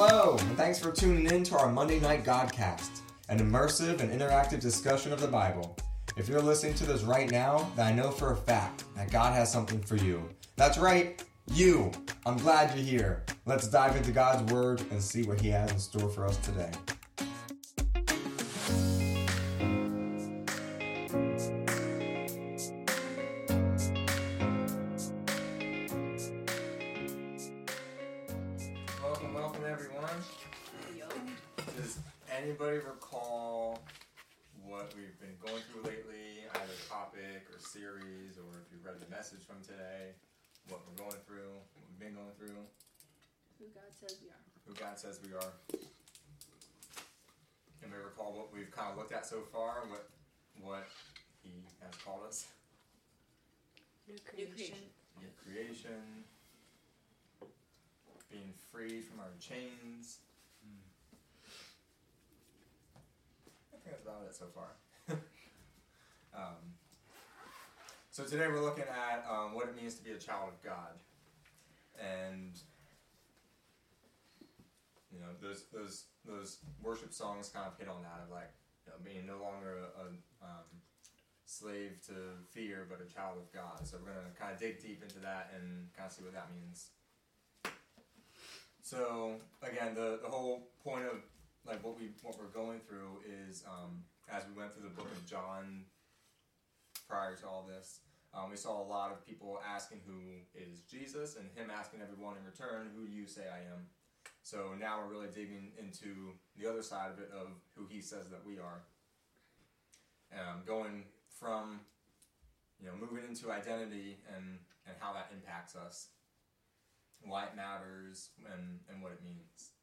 Hello, and thanks for tuning in to our Monday Night Godcast, an immersive and interactive discussion of the Bible. If you're listening to this right now, then I know for a fact that God has something for you. That's right, you. I'm glad you're here. Let's dive into God's Word and see what He has in store for us today. Chains. I think that's about it so far. um, so today we're looking at um, what it means to be a child of God, and you know those those those worship songs kind of hit on that of like you know, being no longer a, a um, slave to fear, but a child of God. So we're gonna kind of dig deep into that and kind of see what that means. So again, the the whole point of like what we what we're going through is um, as we went through the book of John prior to all this, um, we saw a lot of people asking who is Jesus, and him asking everyone in return, "Who do you say I am?" So now we're really digging into the other side of it of who he says that we are. Um, going from you know moving into identity and and how that impacts us why it matters and, and what it means.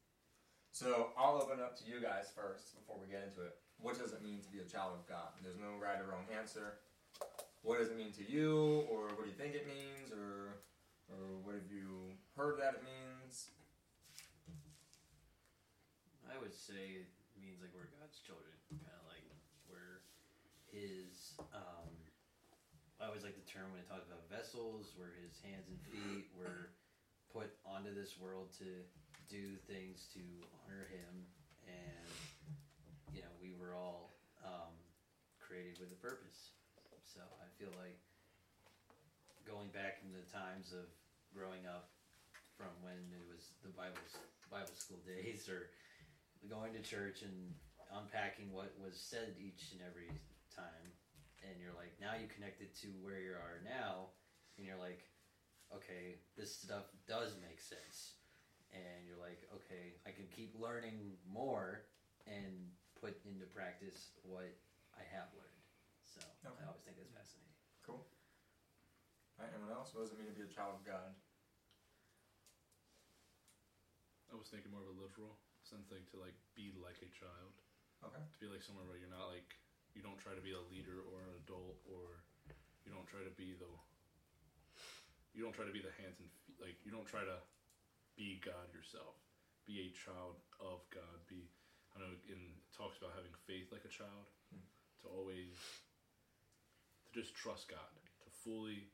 So I'll open up to you guys first before we get into it. What does it mean to be a child of God? There's no right or wrong answer. What does it mean to you, or what do you think it means, or or what have you heard that it means? I would say it means like we're God's children, kind of like we're His. Um, I always like the term when it talks about vessels. We're His hands and feet. We're put onto this world to do things to honor Him, and you know we were all um, created with a purpose. So I feel like going back in the times of growing up from when it was the Bible Bible school days or going to church and unpacking what was said each and every time and you're like now you connect it to where you are now and you're like okay this stuff does make sense and you're like okay i can keep learning more and put into practice what i have learned so Okay. i always think that's fascinating Cool. All right, anyone else? What does it mean to be a child of God? I was thinking more of a literal sense, like to like be like a child, Okay. to be like somewhere where you're not like you don't try to be a leader or an adult, or you don't try to be the you don't try to be the hands and feet, like you don't try to be God yourself. Be a child of God. Be I know in it talks about having faith like a child, Hmm. to always to just trust God, to fully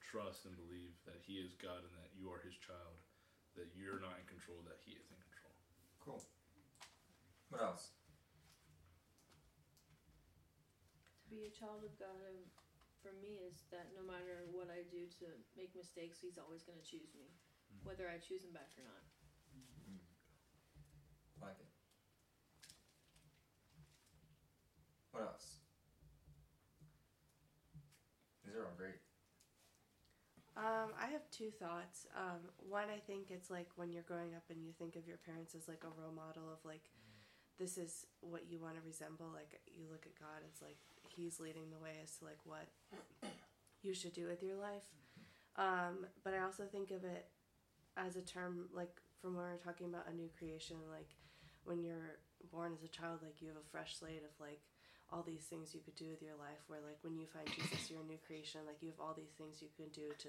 trust and believe that He is God and that you are His child, that you're not in control, that He is in control. Cool. What else? To be a child of God, for me, is that no matter what I do to make mistakes, He's always going to choose me, whether I choose Him back or not. Like it. What else? These are all great. Um, I have two thoughts. Um, one, I think it's like when you're growing up and you think of your parents as like a role model of like, this is what you want to resemble. Like you look at God, it's like He's leading the way as to like what you should do with your life. Um, but I also think of it as a term like from when we're talking about a new creation, like when you're born as a child, like you have a fresh slate of like all these things you could do with your life where like when you find jesus you're a new creation like you have all these things you can do to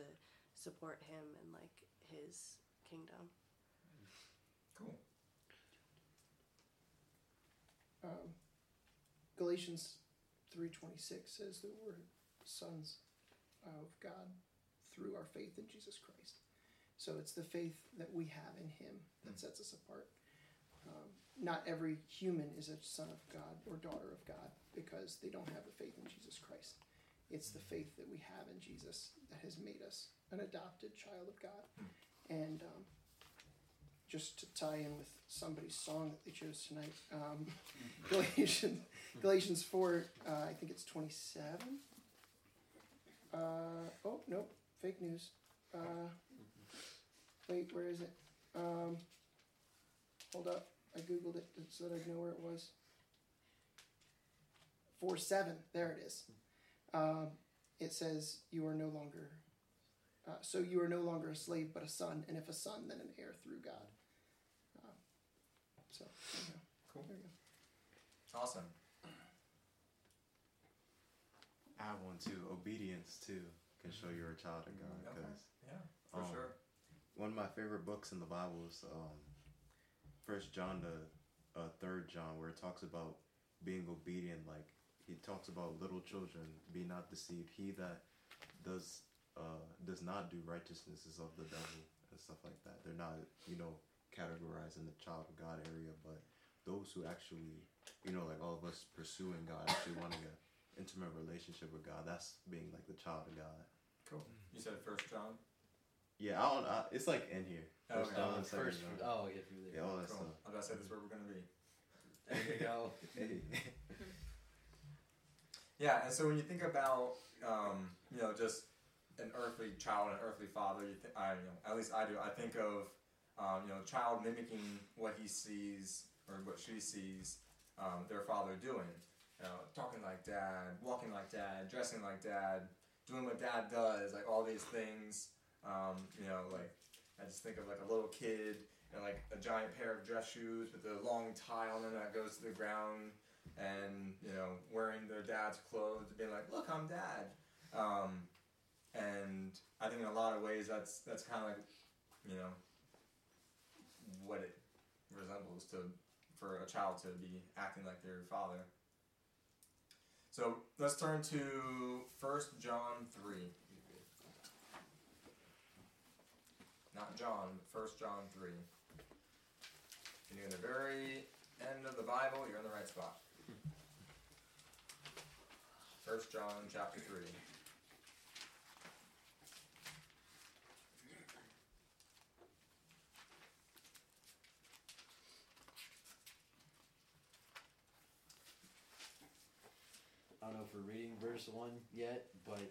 support him and like his kingdom Cool. um, Galatians 3:26 says that we're sons of God through our faith in Jesus Christ. So it's the faith that we have in him that sets us apart. Um, not every human is a son of God or daughter of God because they don't have the faith in Jesus Christ. It's the faith that we have in Jesus that has made us an adopted child of God. And um, just to tie in with somebody's song that they chose tonight, um, Galatians, Galatians 4, uh, I think it's 27. Uh, oh, nope, fake news. Uh, wait, where is it? Um, hold up, I googled it so that I'd know where it was. 4 7, there it is. Um, it says, You are no longer, uh, so you are no longer a slave but a son, and if a son, then an heir through God. So, there. Cool. There you go. Awesome. I have one too. Obedience too can show you're a child of God. Okay. Because Yeah, for Um, sure. one of my favorite books in the Bible is um, First John to uh, Third John, where it talks about being obedient. Like he talks about little children, be not deceived. He that does uh, does not do righteousness is of the devil and stuff like that. They're not, you know, categorized in the child of God area, but those who actually, you know, like all of us pursuing God, actually wanting an intimate relationship with God, that's being like the child of God. Cool. You said First John. Yeah, I don't. I, it's like in here. Oh, First okay. John, second first, John. oh, yeah, through there. Yeah, all that Cool. stuff. I was about to say this is where we're gonna be. There you go. Hey. Yeah, and so when you think about, um, you know, just an earthly child and an earthly father, you th- I, you know, at least I do. I think of, um, you know, child mimicking what he sees or what she sees um, their father doing. You know, talking like dad, walking like dad, dressing like dad, doing what dad does, like all these things. Um, you know, like I just think of like a little kid and like a giant pair of dress shoes with a long tie on them that goes to the ground and you know wearing their dad's clothes being like look i'm dad um, and i think in a lot of ways that's that's kind of like you know what it resembles to for a child to be acting like their father. So let's turn to First john 3 not john but First john 3 if you're near the very end of the bible you're in the right spot. First John chapter three. I don't know if we're reading verse one yet, but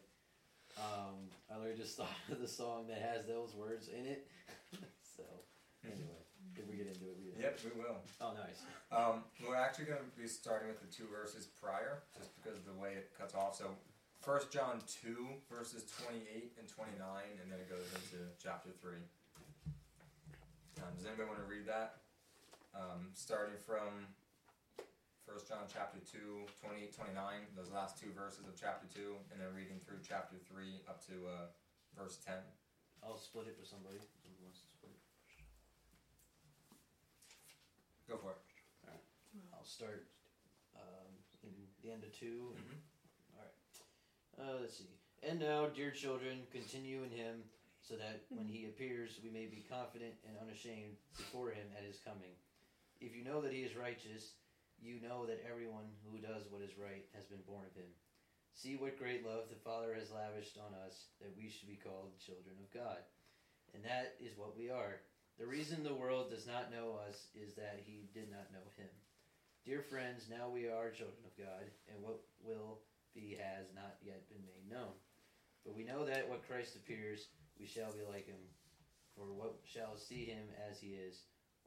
um, I literally just thought of the song that has those words in it. so anyway, if we get into it, we Yep, we will. Oh, nice. Um, we're actually going to be starting with the two verses prior, just because of the way it cuts off. So, First John two verses twenty eight and twenty nine, and then it goes into chapter three. Um, does anybody want to read that? Um, starting from First John chapter 2, 28, 29, those last two verses of chapter two, and then reading through chapter three up to uh, verse ten. I'll split it with somebody. Wants to split it. Go for it. I'll start um, in the end of two. Mhm. Uh, let's see. And now, dear children, continue in him, so that when he appears, we may be confident and unashamed before him at his coming. If you know that he is righteous, you know that everyone who does what is right has been born of him. See what great love the Father has lavished on us, that we should be called children of God. And that is what we are. The reason the world does not know us is that he did not know him. Dear friends, now we are children of God, and what will be has not yet been made known. But we know that what Christ appears, we shall be like him. For what shall see him as he is?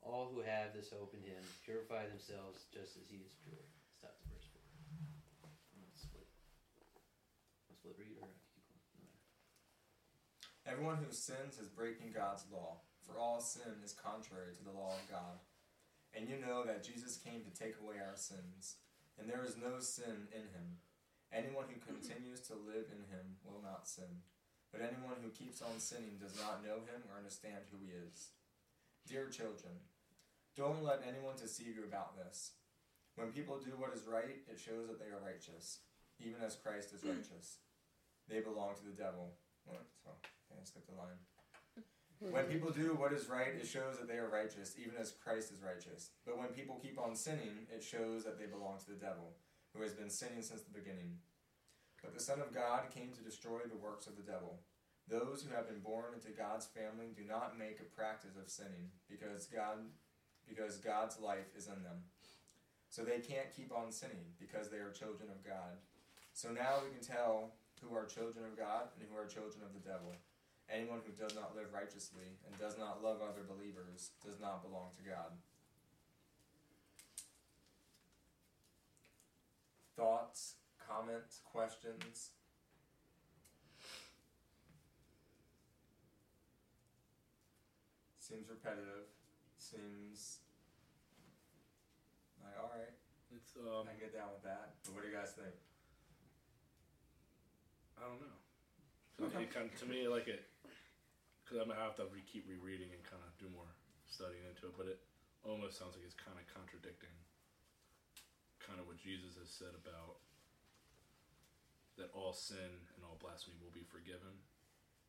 All who have this hope in him purify themselves just as he is pure. Stop to verse 4. Let's split. Split read or keep going. No. Everyone who sins is breaking God's law, for all sin is contrary to the law of God. And you know that Jesus came to take away our sins, and there is no sin in him. Anyone who continues to live in him will not sin. But anyone who keeps on sinning does not know him or understand who he is. Dear children, don't let anyone deceive you about this. When people do what is right, it shows that they are righteous, even as Christ is mm. righteous. They belong to the devil. So, I skipped a line. Mm-hmm. When people do what is right, it shows that they are righteous, even as Christ is righteous. But when people keep on sinning, it shows that they belong to the devil, who has been sinning since the beginning. But the Son of God came to destroy the works of the devil. Those who have been born into God's family do not make a practice of sinning, because God because God's life is in them. So they can't keep on sinning because they are children of God. So now we can tell who are children of God and who are children of the devil. Anyone who does not live righteously and does not love other believers does not belong to God. Thoughts, comments, questions? Seems repetitive. Seems like all right. It's um, I can get down with that. But what do you guys think? I don't know. It kind to me like it, because I'm gonna have to re- keep rereading and kind of do more studying into it. But it almost sounds like it's kind of contradicting, kind of what Jesus has said about that all sin and all blasphemy will be forgiven,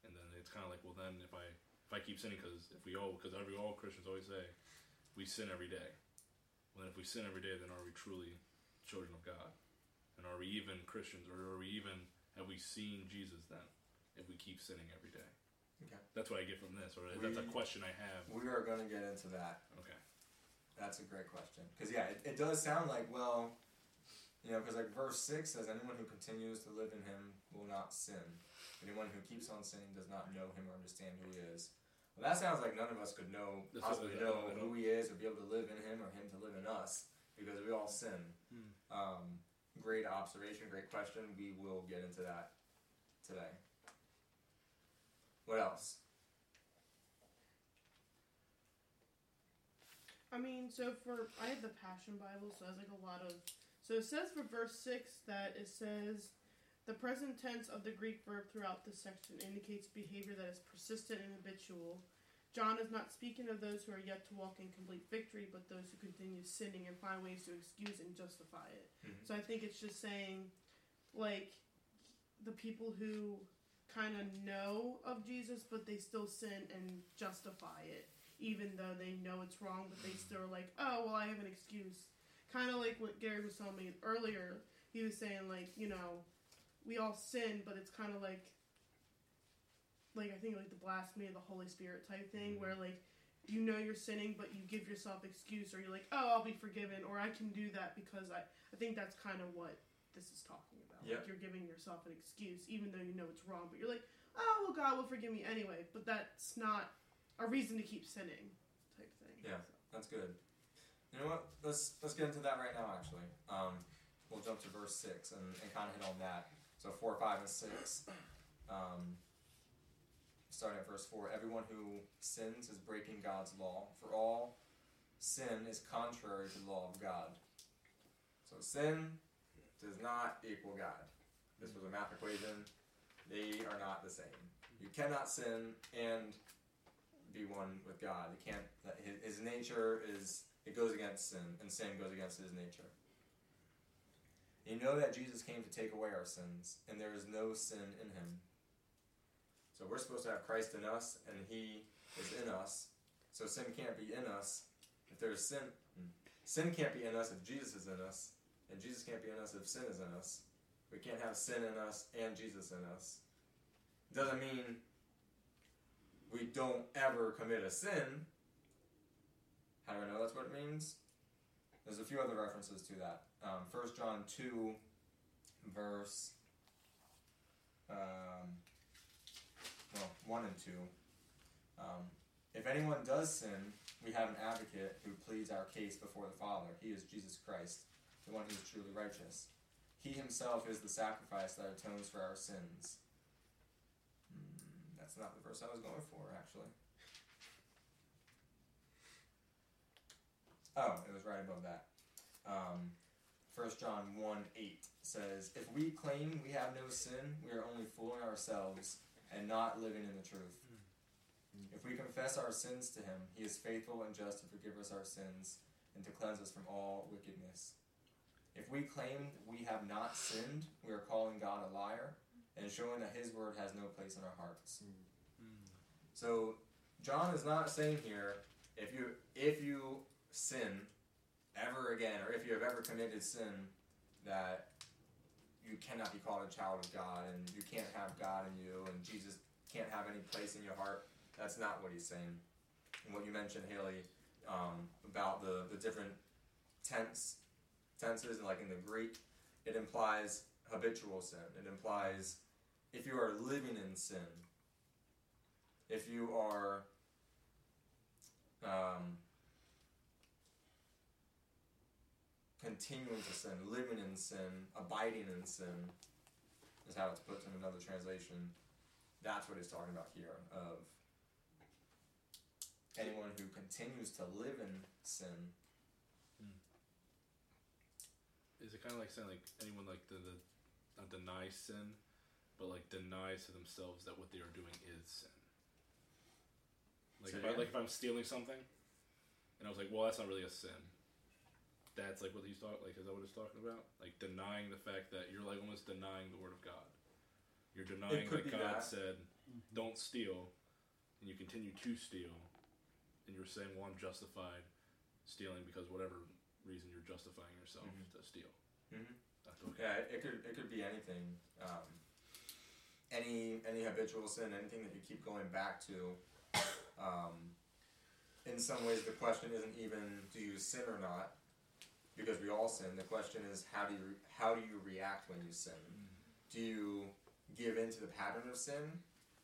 and then it's kind of like, well, then if I if I keep sinning, because if we all because every all Christians always say we sin every day. Well, then if we sin every day, then are we truly children of God? And are we even Christians, or are we even have we seen Jesus then? If we keep sinning every day, Okay. that's what I get from this, or that's a question I have. We are going to get into that. Okay, That's a great question. Because, yeah, it, it does sound like, well, you know, because like verse 6 says, anyone who continues to live in him will not sin. Anyone who keeps on sinning does not know him or understand who he is. Well, that sounds like none of us could know, That's possibly what- know who he is or be able to live in him or him to live in us because we all sin. Hmm. Um, great observation, great question. We will get into that today. What else? I mean, so for I have the Passion Bible, so it has like a lot of. So it says for verse six that it says the present tense of the Greek verb throughout this section indicates behavior that is persistent and habitual. John is not speaking of those who are yet to walk in complete victory, but those who continue sinning and find ways to excuse and justify it. Mhm. So I think it's just saying, like, the people who kind of know of Jesus, but they still sin and justify it, even though they know it's wrong, but they still are like, oh, well, I have an excuse. Kind of like what Gary was telling me earlier. He was saying, like, you know, we all sin, but it's kind of like, like I think like the blasphemy of the Holy Spirit type thing, where like you know you're sinning, but you give yourself excuse, or you're like, oh, I'll be forgiven, or I can do that because I. I think that's kind of what this is talking about. Yep. Like you're giving yourself an excuse, even though you know it's wrong, but you're like, oh well, God will forgive me anyway. But that's not a reason to keep sinning, type thing. Yeah. So. That's good. You know what? Let's let's get into that right now. Actually, um, we'll jump to verse six and, and kind of hit on that. So four, five, and six. Um, starting at verse four, everyone who sins is breaking God's law. For all sin is contrary to the law of God. So sin does not equal God. This was a math equation. They are not the same. You cannot sin and be one with God. It can't. His, his nature is it goes against sin, and sin goes against his nature. You know that Jesus came to take away our sins, and there is no sin in him. So we're supposed to have Christ in us, and He is in us. So sin can't be in us if there's sin. Hmm, sin can't be in us if Jesus is in us, and Jesus can't be in us if sin is in us. We can't have sin in us and Jesus in us. Doesn't mean we don't ever commit a sin. How do I know that's what it means? There's a few other references to that. Um, 1 John 2, verse um, well, 1 and 2. Um, if anyone does sin, we have an advocate who pleads our case before the Father. He is Jesus Christ, the one who is truly righteous. He himself is the sacrifice that atones for our sins. Hmm, that's not the verse I was going for, actually. Oh, it was right above that. Um, 1 John 1 8 says, If we claim we have no sin, we are only fooling ourselves and not living in the truth. Hmm. If we confess our sins to him, he is faithful and just to forgive us our sins and to cleanse us from all wickedness. If we claim we have not sinned, we are calling God a liar and showing that his word has no place in our hearts. Hmm. Hmm. So John is not saying here if you if you sin ever again, or if you have ever committed sin, that you cannot be called a child of God and you can't have God in you and Jesus can't have any place in your heart. That's not what he's saying. And what you mentioned, Haley, um, about the, the different tense tenses, like in the Greek, it implies habitual sin. It implies if you are living in sin, if you are um, continuing to sin, living in sin, abiding in sin, is how it's put in another translation. That's what he's talking about here. Of anyone who continues to live in sin. Hmm. Is it kind of like saying like anyone like the, the not deny sin, but like denies to themselves that what they are doing is sin. Like if, I, like if I'm stealing something, and I was like, well, that's not really a sin. That's like what he's talking. Like, is that what he's talking about? Like denying the fact that you're like almost denying the word of God. You're denying that God that. said, "Don't steal," and you continue to steal, and you're saying, "Well, I'm justified stealing because whatever reason you're justifying yourself Mhm. to steal." Mm-hmm. That's okay. Yeah, it, it could it could be anything. Um, any any habitual sin, anything that you keep going back to. Um, in some ways, the question isn't even do you sin or not, because we all sin. The question is how do you how do you react when you sin? Mm-hmm. Do you give in to the pattern of sin?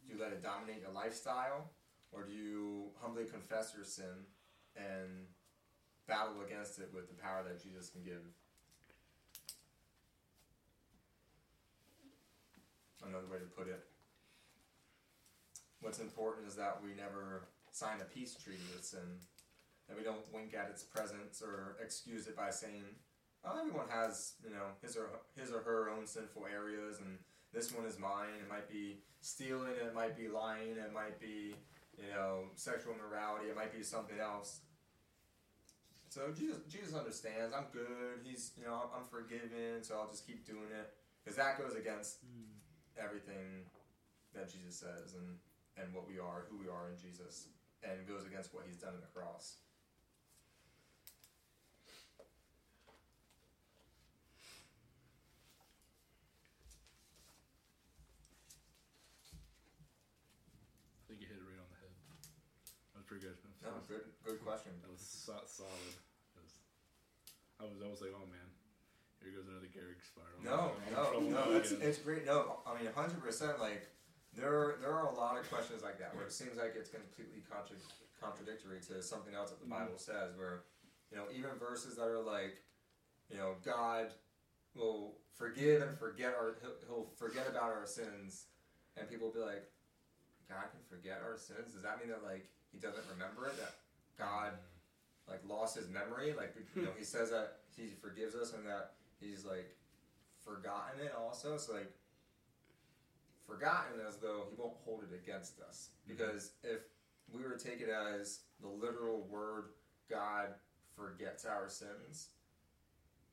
Do you let it dominate your lifestyle, or do you humbly confess your sin and battle against it with the power that Jesus can give? another way to put it. What's important is that we never sign a peace treaty with sin. We don't wink at its presence or excuse it by saying, "Oh, everyone has you know his or his or her own sinful areas, and this one is mine." It might be stealing, it might be lying, it might be you know sexual immorality, it might be something else. So Jesus, Jesus understands. I'm good. He's you know I'm forgiven, so I'll just keep doing it because that goes against hmm. everything that Jesus says and, and what we are, who we are in Jesus, and goes against what he's done on the cross. I think you hit it right on the head. That was pretty good. That No, was, good question. that was so- solid. That was, I was I was like, oh man, here goes another Gehrig spiral. No, I'm in no, trouble no. It's, again. it's great. No, I mean, hundred percent. Like there, there are a lot of questions like that where it seems like it's completely contra- contradictory to something else that the Bible mm-hmm. says. Where, you know, even verses that are like, you know, God will forgive and forget our, he'll, he'll forget about our sins, and people will be like, God can forget our sins. Does that mean that like he doesn't remember it? That God like lost his memory? Like you know, he says that he forgives us and that he's like forgotten it also. So like forgotten as though he won't hold it against us. Mm-hmm. Because if we were to take it as the literal word God forgets our sins,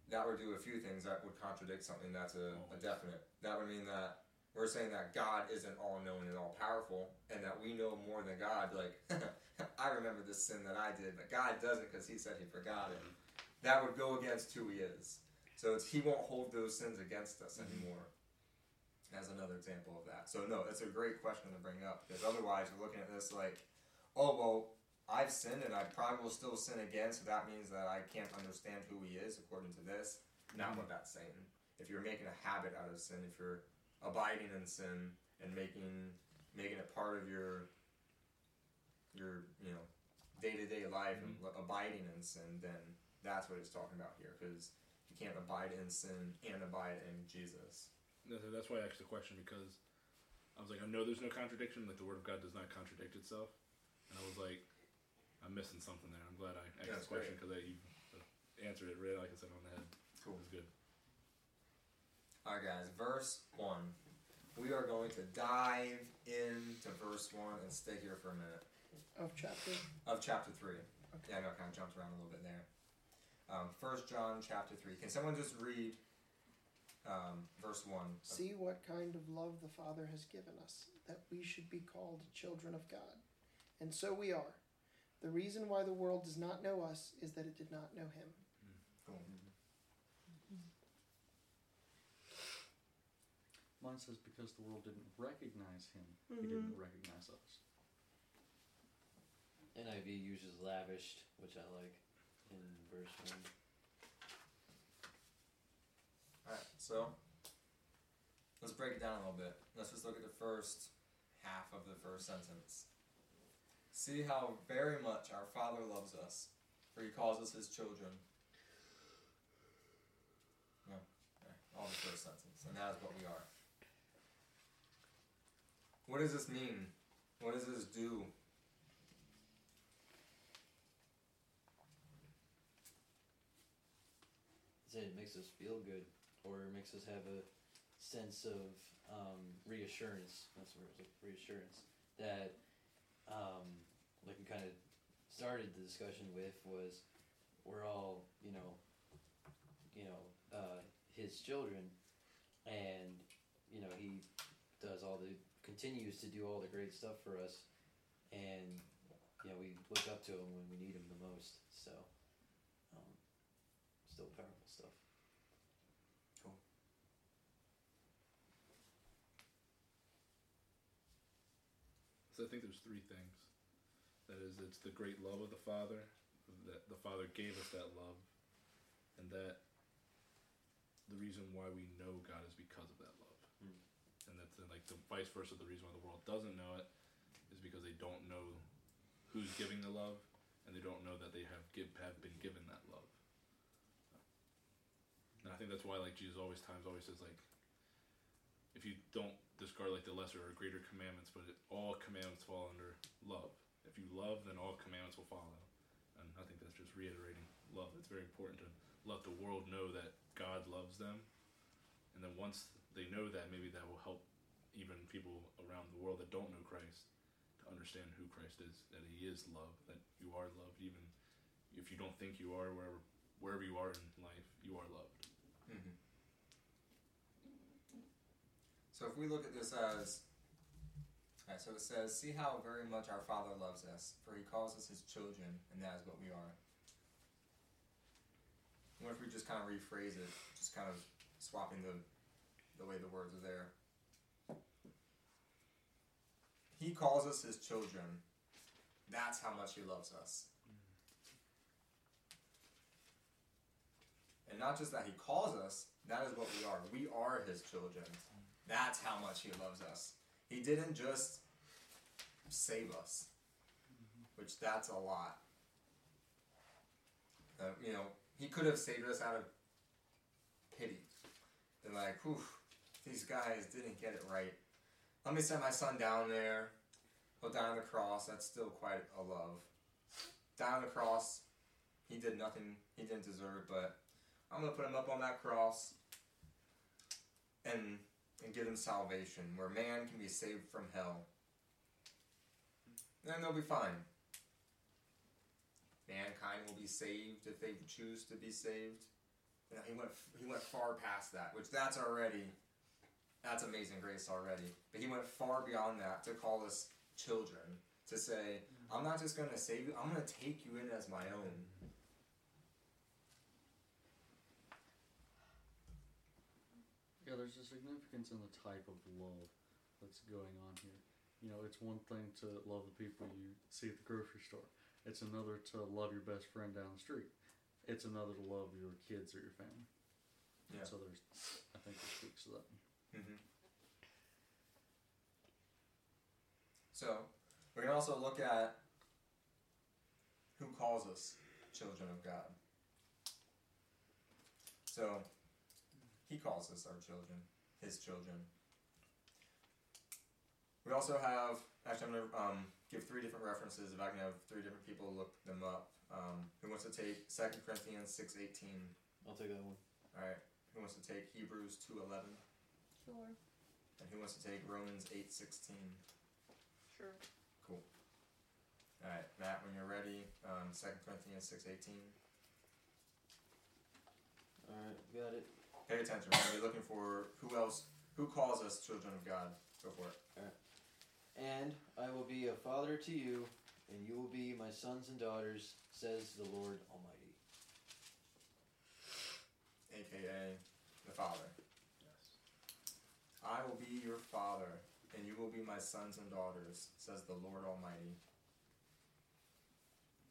that would do a few things that would contradict something that's a, a definite. That would mean that we're saying that God isn't all knowing and all powerful, and that we know more than God. Like, I remember this sin that I did, but God doesn't because He said He forgot it. That would go against who He is. So it's, He won't hold those sins against us mm-hmm. anymore. As another example of that. So no, that's a great question to bring up because otherwise you're looking at this like, oh well, I've sinned and I probably will still sin again, so that means that I can't understand who He is according to this. Not what that's saying. If you're making a habit out of sin, if you're abiding in sin and making making it part of your your you know day to day life and abiding in sin, then that's what it's talking about here. Because you can't abide in sin and abide in Jesus. That's that's why I asked the question because I was like, I know there's no contradiction. Like the word of God does not contradict itself, and I was like, I'm missing something there. I'm glad I asked That's the question because you uh, answered it right like I said on the head. Cool. It was good. Alright, guys, verse 1. We are going to dive into verse 1 and stay here for a minute. Of chapter. Of chapter 3. Okay. Yeah, I know I kind of jumped around a little bit there. Um, 1 John chapter 3. Can someone just read um, verse 1? of- See what kind of love the Father has given us, that we should be called children of God. and so we are. The reason why the world does not know us is that it did not know him. Cool. Mine says because the world didn't recognize him, he Mhm. didn't recognize us. NIV uses lavished, which I like in verse one. Alright, so let's break it down a little bit. Let's just look at the first half of the first sentence. See how very much our Father loves us, for he calls us his children. Yeah, all the first sentence, and that is what we are. What does this mean? What does this do? It makes us feel good, or makes us have a sense of um, reassurance. That's where like reassurance that, um, like we kind of started the discussion with was, we're all you know, you know, uh, his children, and you know he does all the continues to do all the great stuff for us, and you know we look up to him when we need him the most. So. Still powerful stuff. Cool. So I think there's three things. That is, it's the great love of the Father, that the Father gave us that love, and that the reason why we know God is because of that love. Mm. And that's like the vice versa. The reason why the world doesn't know it is because they don't know who's giving the love, and they don't know that they have give, have been given that love. And I think that's why like Jesus always times always says like, if you don't discard like the lesser or greater commandments, but it, all commandments fall under love. If you love, then all commandments will follow. And I think that's just reiterating love. It's very important to let the world know that God loves them. And then once they know that, maybe that will help even people around the world that don't know Christ to understand who Christ is, that He is love, that you are loved, even if you don't think you are, wherever wherever you are in life, you are loved. Mhm. So if we look at this as, alright, so it says, "See how very much our Father loves us, for He calls us His children, and that is what we are." What if we just kind of rephrase it, just kind of swapping the the way the words are there? He calls us His children. That's how much He loves us. And not just that he calls us, that is what we are. We are his children. That's how much he loves us. He didn't just save us, which that's a lot. Uh, you know, he could have saved us out of pity. Been like, whew, these guys didn't get it right. Let me send my son down there. He'll die on the cross. That's still quite a love. Die on the cross. He did nothing he didn't deserve, it, but I'm gonna put him up on that cross and and give him salvation, where man can be saved from hell. Then they'll be fine. Mankind will be saved if they choose to be saved. You know, he went he went far past that, which that's already that's amazing grace already. But he went far beyond that to call us children, to say, I'm not just gonna save you, I'm gonna take you in as my own. Yeah, there's a significance in the type of love that's going on here. You know, it's one thing to love the people you see at the grocery store. It's another to love your best friend down the street. It's another to love your kids or your family. Yeah. So there's, I think it speaks to that. Mm-hmm. So we can also look at who calls us children of God. So he calls us our children, his children. We also have actually I'm gonna um, give three different references. If I can have three different people look them up. Um, who wants to take 2 Corinthians six eighteen? I'll take that one. All right. Who wants to take Hebrews two eleven? Sure. And who wants to take Romans eight sixteen? Sure. Cool. All right, Matt, when you're ready, um, Second Corinthians six eighteen. All right, got it. Pay attention. We're gonna be looking for who else, who calls us children of God. Go for it. And I will be a father to you, and you will be my sons and daughters, says the Lord Almighty. aka the Father. Yes. I will be your father, and you will be my sons and daughters, says the Lord Almighty.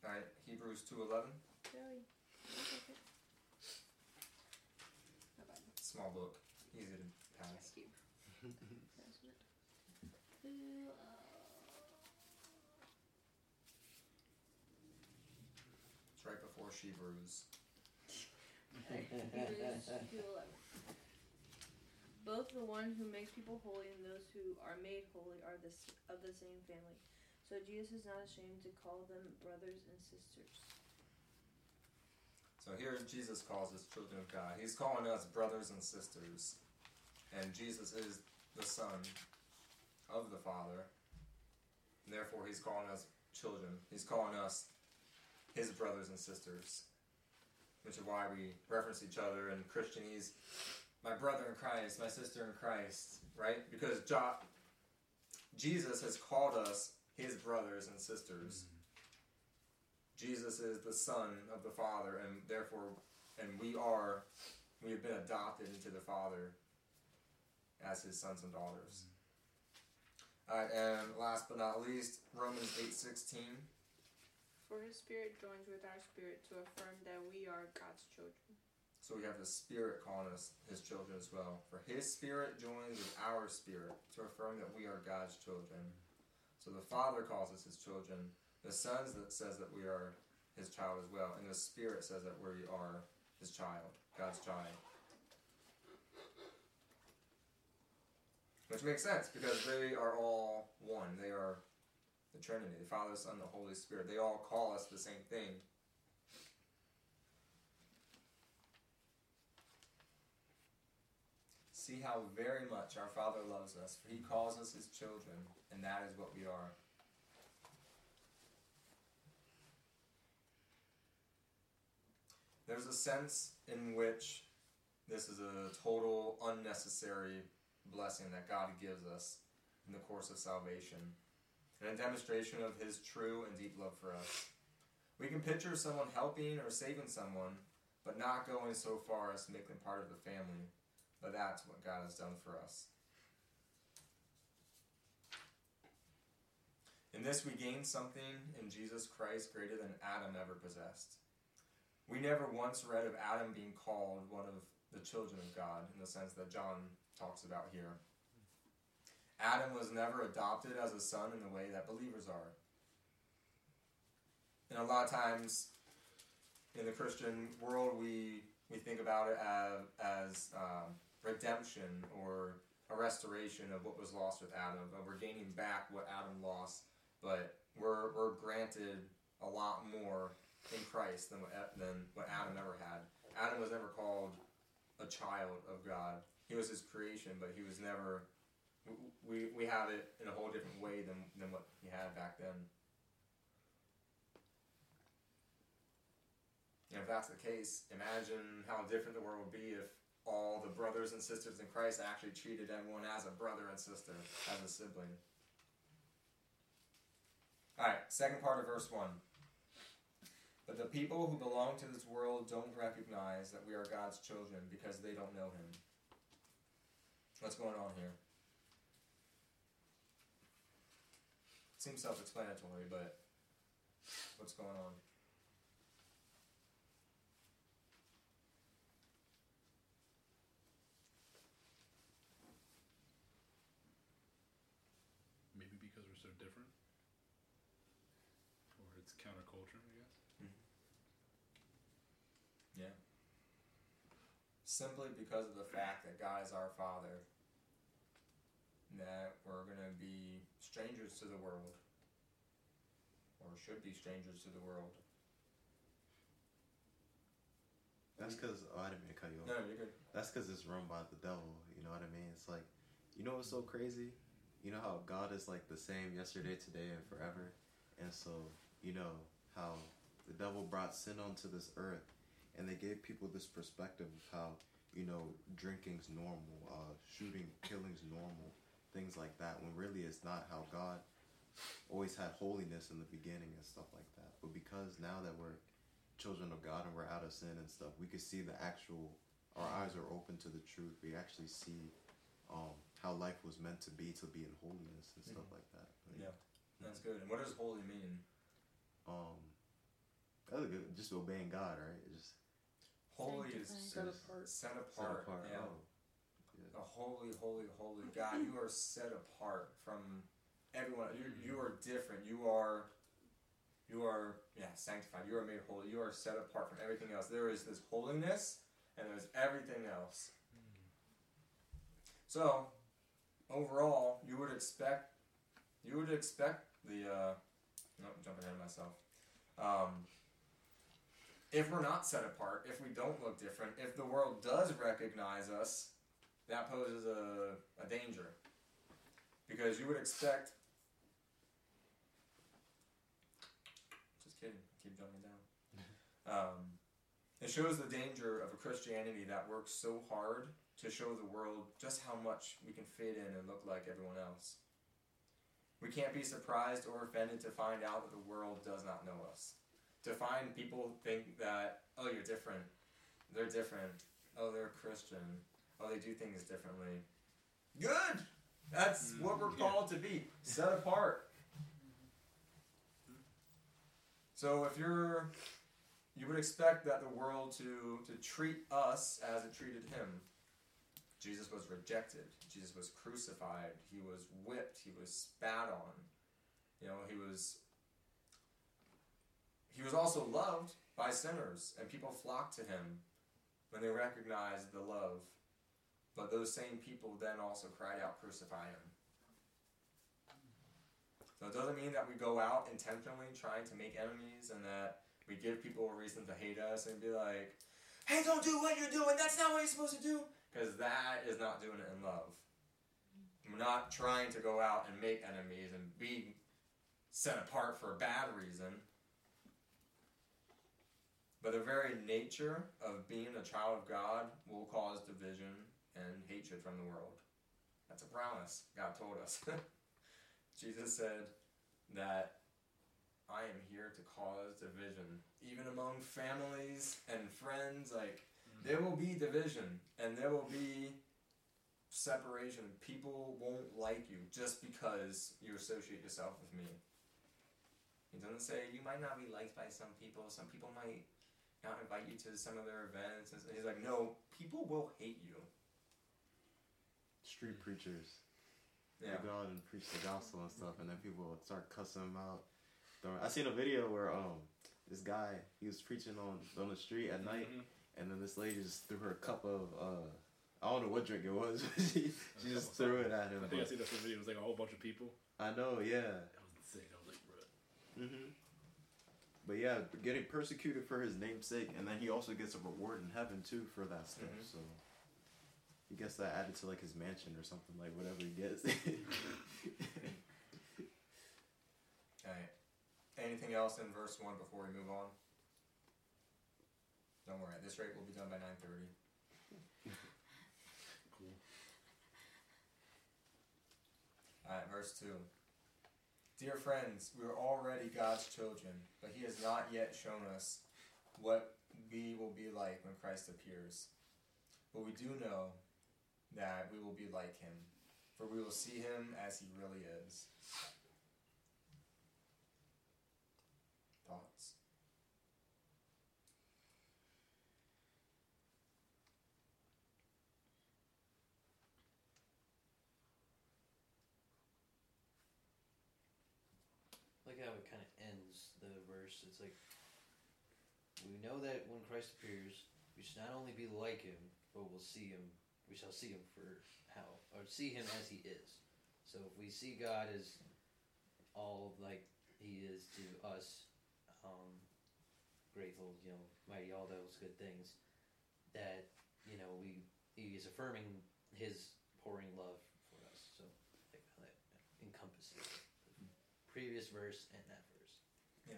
Alright, Hebrews 2.11, Joey. Small book, easy to pass. Thank you. President. Who, It's right before Hebrews. Okay, Hebrews 2:11. Both the one who makes people holy and those who are made holy are this of the same family. So Jesus is not ashamed to call them brothers and sisters. So here Jesus calls us children of God. He's calling us brothers and sisters. And Jesus is the Son of the Father. And therefore, he's calling us children. He's calling us his brothers and sisters. Which is why we reference each other in Christianese. My brother in Christ, my sister in Christ, right? Because jo- Jesus has called us his brothers and sisters. Mm-hmm. Jesus is the Son of the Father, and therefore, and we are, we have been adopted into the Father as his sons and daughters. Mm-hmm. Alright, and last but not least, Romans eight sixteen. For his spirit joins with our spirit to affirm that we are God's children. So we have the Spirit calling us his children as well. For his Spirit joins with our spirit to affirm that we are God's children. So the Father calls us his children. The Son says that we are his child as well, and the Spirit says that we are his child, God's child. Which makes sense because they are all one. They are the Trinity, the Father, Son, the Holy Spirit. They all call us the same thing. See how very much our Father loves us, for He calls us His children, and that is what we are. There's a sense in which this is a total unnecessary blessing that God gives us in the course of salvation, and a demonstration of His true and deep love for us. We can picture someone helping or saving someone, but not going so far as to make them part of the family. But that's what God has done for us. In this, we gain something in Jesus Christ greater than Adam ever possessed. We never once read of Adam being called one of the children of God in the sense that John talks about here. Adam was never adopted as a son in the way that believers are. And a lot of times in the Christian world, we, we think about it as, as um, redemption or a restoration of what was lost with Adam. But we're gaining back what Adam lost, but we're, we're granted a lot more in Christ than what, than what Adam ever had. Adam was never called a child of God. He was his creation, but he was never. We, we have it in a whole different way than, than what he had back then. And if that's the case, imagine how different the world would be if all the brothers and sisters in Christ actually treated everyone as a brother and sister, as a sibling. Alright, second part of verse 1. But the people who belong to this world don't recognize that we are God's children because they don't know Him. What's going on here? Seems self explanatory, but what's going on? Maybe because we're so different, or it's counterculture, I guess. Yeah. Simply because of the fact that God is our Father, that we're going to be strangers to the world, or should be strangers to the world. That's because oh, I didn't mean to cut you off. No, you're good. That's because it's run by the devil. You know what I mean? It's like, you know what's so crazy? You know how God is like the same yesterday, today, and forever? And so, you know how the devil brought sin onto this earth, and they gave people this perspective of how, you know, drinking's normal, uh, shooting, killing's normal, things like that, when really it's not how God always had holiness in the beginning and stuff like that. But because now that we're children of God and we're out of sin and stuff, we can see the actual. Our eyes are open to the truth. We actually see um, how life was meant to be, to be in holiness and stuff Mhm. like that. Like, Yeah. That's good. And what does holy mean? Um, that's good, just obeying God, right? Just Holy is Set apart. Set set apart. apart. Yeah. Oh, yeah. A holy, holy, holy God. You are set apart from everyone. You you are different. You are you are yeah sanctified. You are made holy. You are set apart from everything else. There is this holiness and there's everything else. So overall, you would expect you would expect the uh, no, I'm jumping ahead of myself. Um, if we're not set apart, if we don't look different, if the world does recognize us, that poses a, a danger. Because you would expect. Just kidding, keep jumping down. Um, it shows the danger of a Christianity that works so hard to show the world just how much we can fit in and look like everyone else. We can't be surprised or offended to find out that the world does not know us to find people think that oh you're different. They're different. Oh they're christian. Oh they do things differently. Good. That's Mm, what we're yeah. called to be. Set apart. So if you're you would expect that the world to to treat us as it treated him. Jesus was rejected. Jesus was crucified. He was whipped. He was spat on. You know he was he was also loved by sinners, and people flocked to him when they recognized the love. But those same people then also cried out, Crucify him. So it doesn't mean that we go out intentionally trying to make enemies and that we give people a reason to hate us and be like, hey, don't do what you're doing, that's not what you're supposed to do. Because that is not doing it in love. We're not trying to go out and make enemies and be set apart for a bad reason. But the very nature of being a child of God will cause division and hatred from the world. That's a promise God told us. Jesus said that I am here to cause division, even among families and friends. Like, mm-hmm. there will be division and there will be separation. People won't like you just because you associate yourself with me. He doesn't say you might not be liked by some people. Some people might not invite you to some of their events. And he's like, no, people will hate you. Street preachers. Yeah. They go out and preach the gospel and stuff, and then people would start cussing them out. I seen a video where um this guy he was preaching on on the street at night, Mhm. and then this lady just threw her a cup of uh I don't know what drink it was. she she just threw it at him. I think I seen that video. It was like a whole bunch of people. I know, yeah. That was insane. I was like, bro. hmm But yeah, getting persecuted for his name's sake, and then he also gets a reward in heaven too for that stuff. Mhm. So he gets that added to like his mansion or something, like whatever he gets. Alright. Anything else in verse 1 before we move on? Don't worry, at this rate we'll be done by 9.30. Cool. Alright, verse 2. Dear friends, we are already God's children, but He has not yet shown us what we will be like when Christ appears. But we do know that we will be like Him, for we will see Him as He really is. Thoughts? like how it kind of ends the verse. It's like we know that when Christ appears, we should not only be like him, but we'll see him. We shall see him for how, or see him as he is. So if we see God as all like he is to us, um, grateful, you know, mighty, all those good things, that you know we he is affirming his pouring love for us. So like how that encompasses the previous verse and that verse. Yeah.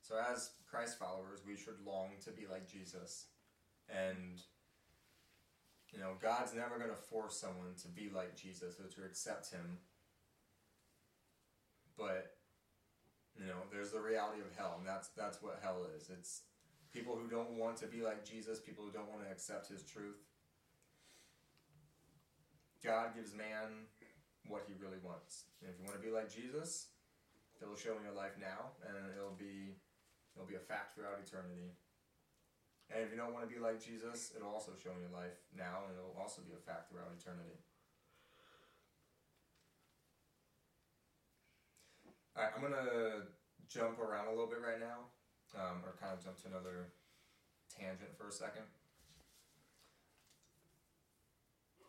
So as Christ followers, we should long to be like Jesus. And you know, God's never going to force someone to be like Jesus or to accept him. But you know, there's the reality of hell, and that's that's what hell is. It's people who don't want to be like Jesus, people who don't want to accept his truth. God gives man what he really wants. And if you want to be like Jesus, it'll show in your life now, and it'll be it'll be a fact throughout eternity. And if you don't want to be like Jesus, it'll also show in your life now, and it'll also be a fact throughout eternity. All right, I'm gonna jump around a little bit right now, um, or kind of jump to another tangent for a second.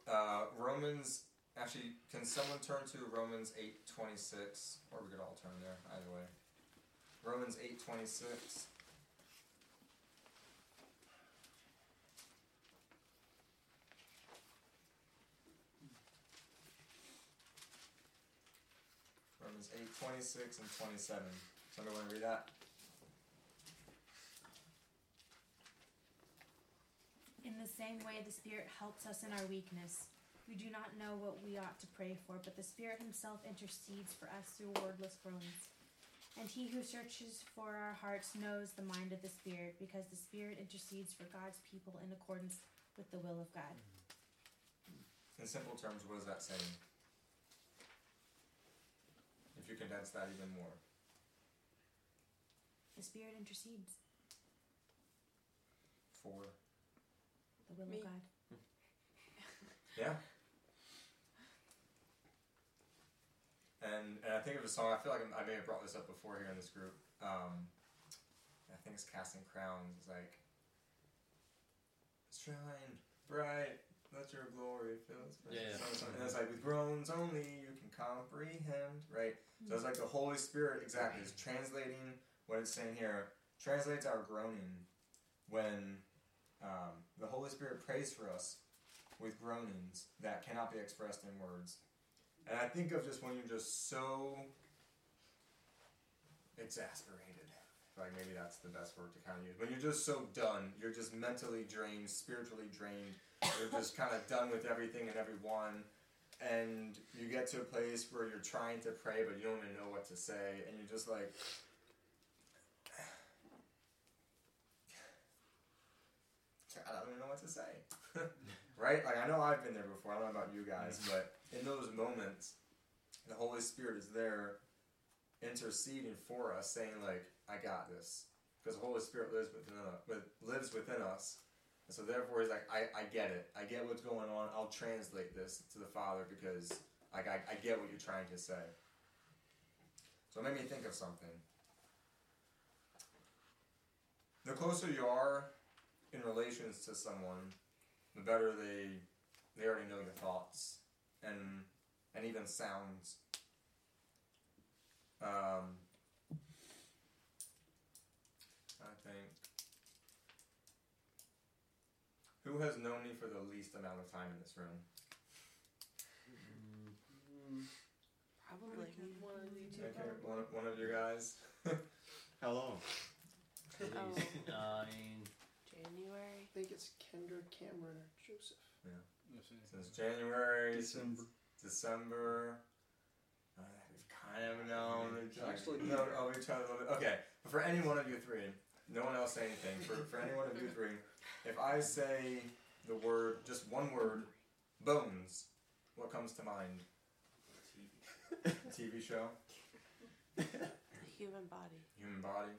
Uh, Romans. Actually, can someone turn to Romans eight twenty six, or we could all turn there. Either way. Romans eight twenty six. Romans eight twenty six and twenty seven. Somebody want to read that? In the same way, the Spirit helps us in our weakness. We do not know what we ought to pray for, but the Spirit Himself intercedes for us through wordless groans. And He who searches for our hearts knows the mind of the Spirit, because the Spirit intercedes for God's people in accordance with the will of God. In simple terms, what is that saying? If you condense that even more. The Spirit intercedes For the will Me. of God. yeah. And and I think of a song. I feel like I may have brought this up before here in this group. Um, I think it's Casting Crowns. It's like shine bright, let your glory fill this place." Yeah. So- so- And it's like with groans only you can comprehend, right? So it's like the Holy Spirit exactly is translating what it's saying here. Translates our groaning when um, the Holy Spirit prays for us with groanings that cannot be expressed in words. And I think of just when you're just so exasperated. Like maybe that's the best word to kind of use. When you're just so done, you're just mentally drained, spiritually drained. You're just kind of done with everything and everyone. And you get to a place where you're trying to pray, but you don't even know what to say. And you're just like, I don't even know what to say. right? Like I know I've been there before. I don't know about you guys, mm. but in those moments, the Holy Spirit is there interceding for us, saying like, "I got this," because the Holy Spirit lives within us. Lives within us, and so therefore he's like, "I, I get it. I get what's going on. I'll translate this to the Father because like I, I get what you're trying to say." So it made me think of something. The closer you are in relations to someone, the better they they already know your thoughts and and even sounds. Um, I think who has known me for the least amount of time in this room? Mm, Probably. One of you two. Okay, one, one of you guys. How long? Oh. Nine. January. I think it's Kendra, Cameron, or Joseph. Yeah. Since January, December. since December. Uh, we've kind of known each other. Actually- known of each other a little bit. Okay, but for any one of you three, no one else say anything. For, for any one of you three, if I say the word, just one word, bones, what comes to mind? TV. TV show, The human body. human body,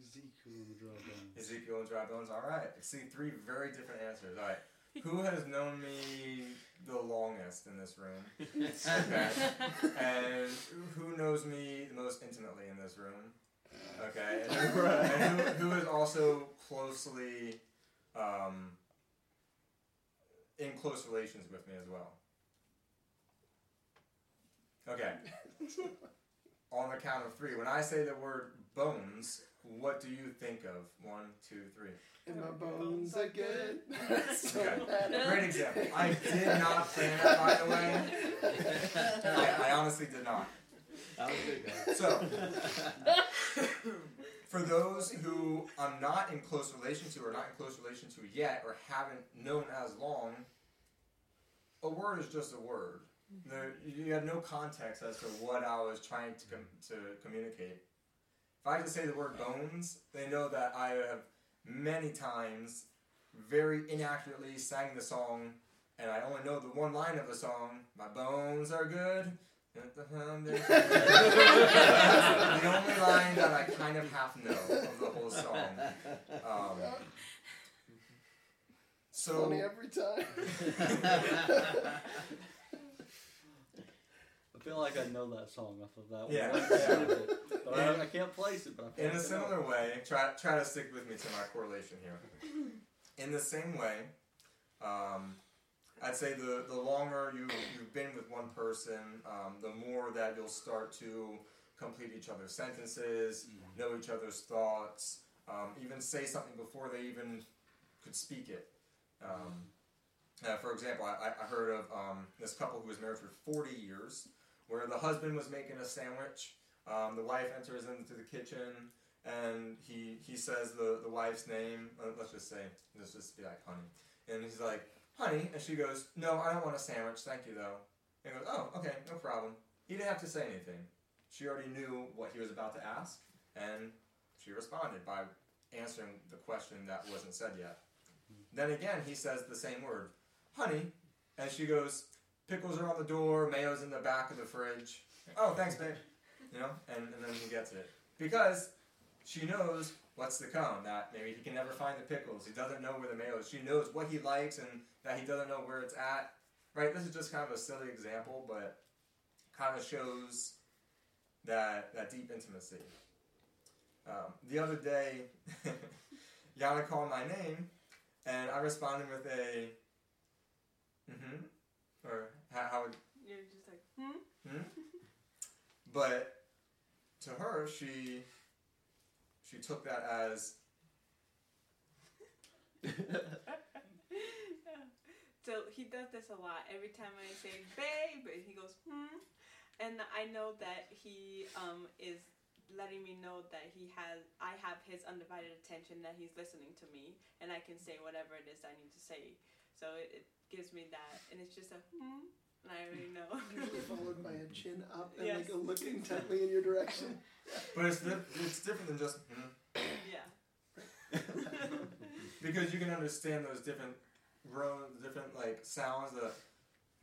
Ezekiel in the dry bones. Ezekiel and dry bones. All right, I see three very different answers. All right, who has known me the longest in this room? Okay. and who knows me the most intimately in this room? Okay, and who, and who, who is also closely um, in close relations with me as well? Okay. On the count of three, when I say the word bones, what do you think of? One, two, three. In my bones are good. so Okay. Great example. I did not plan that, by the way. I, I honestly did not. That was good, guys. So, for those who I'm not in close relation to, or not in close relation to yet, or haven't known as long, a word is just a word. Mm-hmm. There, you had no context as to what I was trying to com- to communicate. If I just say the word bones, they know that I have many times very inaccurately sang the song, and I only know the one line of the song. My bones are good. the only line that I kind of half know of the whole song. Um, so Funny every time. I feel like I know that song off of that Yeah, one. yeah. snippet, But I, I can't place it, but I In a like I know. similar way, try try to stick with me to my correlation here. In the same way, um, I'd say the the longer you you've been with one person, um, the more that you'll start to complete each other's sentences, know each other's thoughts, um, even say something before they even could speak it. Um, uh, for example, I, I heard of um, this couple who was married for 40 years, where the husband was making a sandwich. Um, the wife enters into the kitchen, and he he says the, the wife's name. Let's just say, let's just be like honey. And he's like, honey, and she goes, no, I don't want a sandwich, thank you though. And he goes, oh, okay, no problem. He didn't have to say anything. She already knew what he was about to ask, and she responded by answering the question that wasn't said yet. Then again, he says the same word, honey, and she goes, pickles are on the door, mayo's in the back of the fridge. Oh, thanks, babe. You know, and, and then he gets it. Because she knows what's to come, that maybe he can never find the pickles. He doesn't know where the mayo is. She knows what he likes and that he doesn't know where it's at. Right? This is just kind of a silly example, but kind of shows that, that deep intimacy. Um, the other day, Yana called my name, and I responded with a, mm-hmm, or how, how would, You're just like, hmm? hmm? But to her, she she took that as So he does this a lot. Every time I say babe, and he goes hmm, and I know that he um, is letting me know that he has I have his undivided attention, that he's listening to me, and I can say whatever it is I need to say. So it, it gives me that, and it's just a hmm, and I already know. Usually followed by a chin up and Yes. like a look intently in your direction. But it's, di- it's different than just hmm, yeah. because you can understand those different groans, different like sounds. The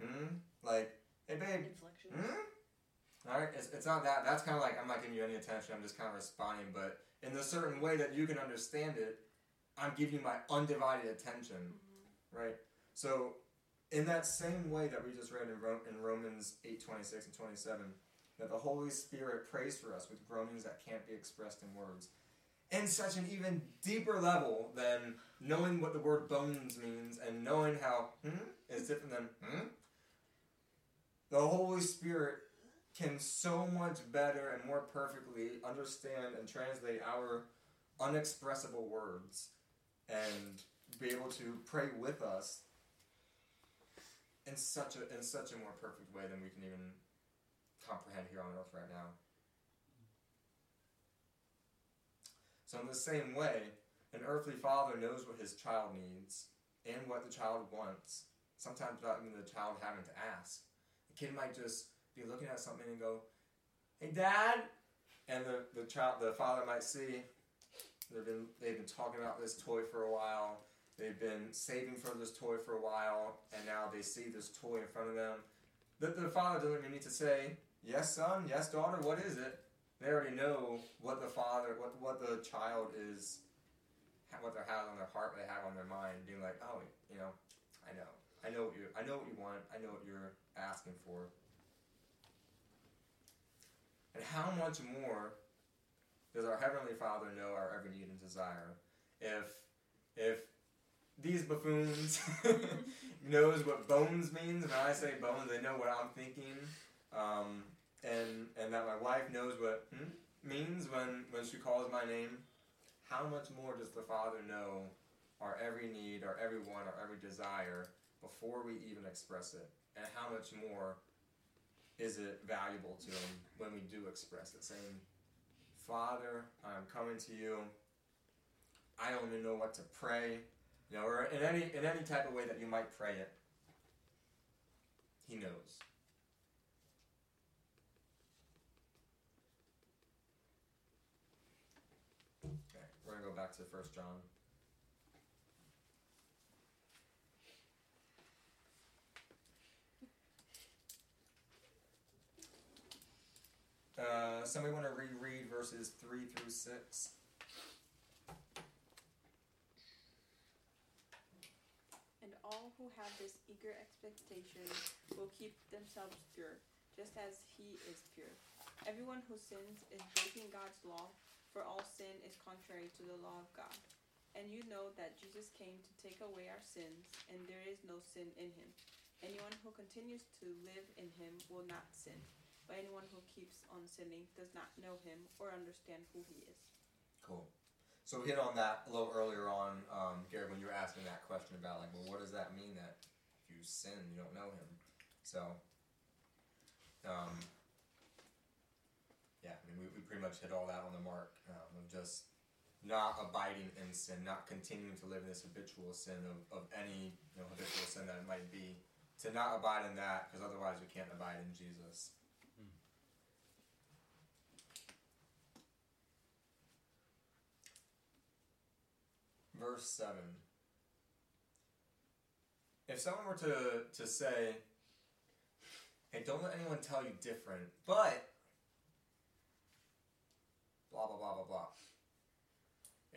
hmm, like hey babe, Inflection. hmm. All right, it's, it's not that. That's kind of like I'm not giving you any attention. I'm just kind of responding, but in a certain way that you can understand it, I'm giving you my undivided attention, right? So, in that same way that we just read in, in Romans eight twenty six and twenty seven, that the Holy Spirit prays for us with groanings that can't be expressed in words, in such an even deeper level than knowing what the word bones means and knowing how hmm is different than hmm. The Holy Spirit can so much better and more perfectly understand and translate our unexpressible words and be able to pray with us in such a in such a more perfect way than we can even comprehend here on earth right now. So in the same way, an earthly father knows what his child needs and what the child wants, sometimes without even the child having to ask. The kid might just be looking at something and go, "Hey, Dad," and the the child, the father might see they've been they've been talking about this toy for a while. They've been saving for this toy for a while, and now they see this toy in front of them. The, the father doesn't even need to say, "Yes, son. Yes, daughter. What is it?" They already know what the father, what what the child is, what they have on their heart, what they have on their mind. Being like, "Oh, you know, I know, I know what you, I know what you want. I know what you're asking for." And how much more does our heavenly Father know our every need and desire? If if these buffoons knows what bones means, when I say bones, they know what I'm thinking, um, and and that my wife knows what hmm, means when when she calls my name. How much more does the Father know our every need, our every want, our every desire before we even express it, and how much more is it valuable to him when we do express it, saying, Father, I'm coming to you. I don't even know what to pray. You know, or in any in any type of way that you might pray it. He knows. Okay, we're gonna go back to First John. Uh, somebody want to reread verses 3 through 6? All who have this eager expectation will keep themselves pure, just as he is pure. Everyone who sins is breaking God's law, for all sin is contrary to the law of God. And you know that Jesus came to take away our sins, and there is no sin in him. Anyone who continues to live in him will not sin. But anyone who keeps on sinning does not know him or understand who he is. Cool. So we hit on that a little earlier on, um, Gary, when you were asking that question about like, well, what does that mean that if you sin, you don't know him? So, um, yeah, I mean, we, we pretty much hit all that on the mark um, of just not abiding in sin, not continuing to live in this habitual sin of, of any you know habitual sin that it might be, to not abide in that because otherwise we can't abide in Jesus. Verse 7. If someone were to, to say, hey, don't let anyone tell you different, but blah, blah, blah, blah, blah.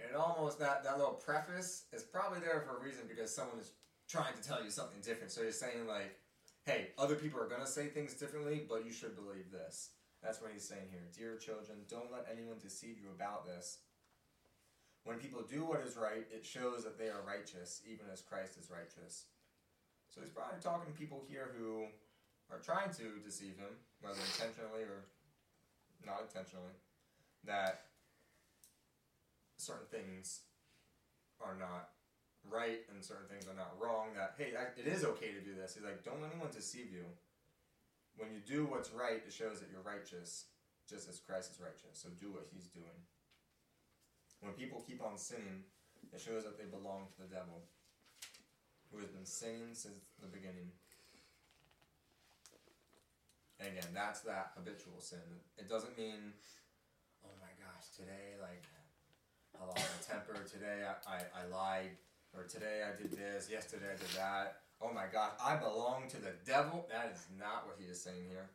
And almost, that, that little preface is probably there for a reason because someone is trying to tell you something different. So he's saying, like, hey, other people are going to say things differently, but you should believe this. That's what he's saying here. Dear children, don't let anyone deceive you about this. When people do what is right, it shows that they are righteous, even as Christ is righteous. So he's probably talking to people here who are trying to deceive him, whether intentionally or not intentionally, that certain things are not right and certain things are not wrong. That, hey, it is okay to do this. He's like, don't let anyone deceive you. When you do what's right, it shows that you're righteous, just as Christ is righteous. So do what he's doing. When people keep on sinning, it shows that they belong to the devil, who has been sinning since the beginning. And again, that's that habitual sin. It doesn't mean, oh my gosh, today, like, I lost my temper, today I, I, I lied, or today I did this, yesterday I did that. Oh my gosh, I belong to the devil. That is not what he is saying here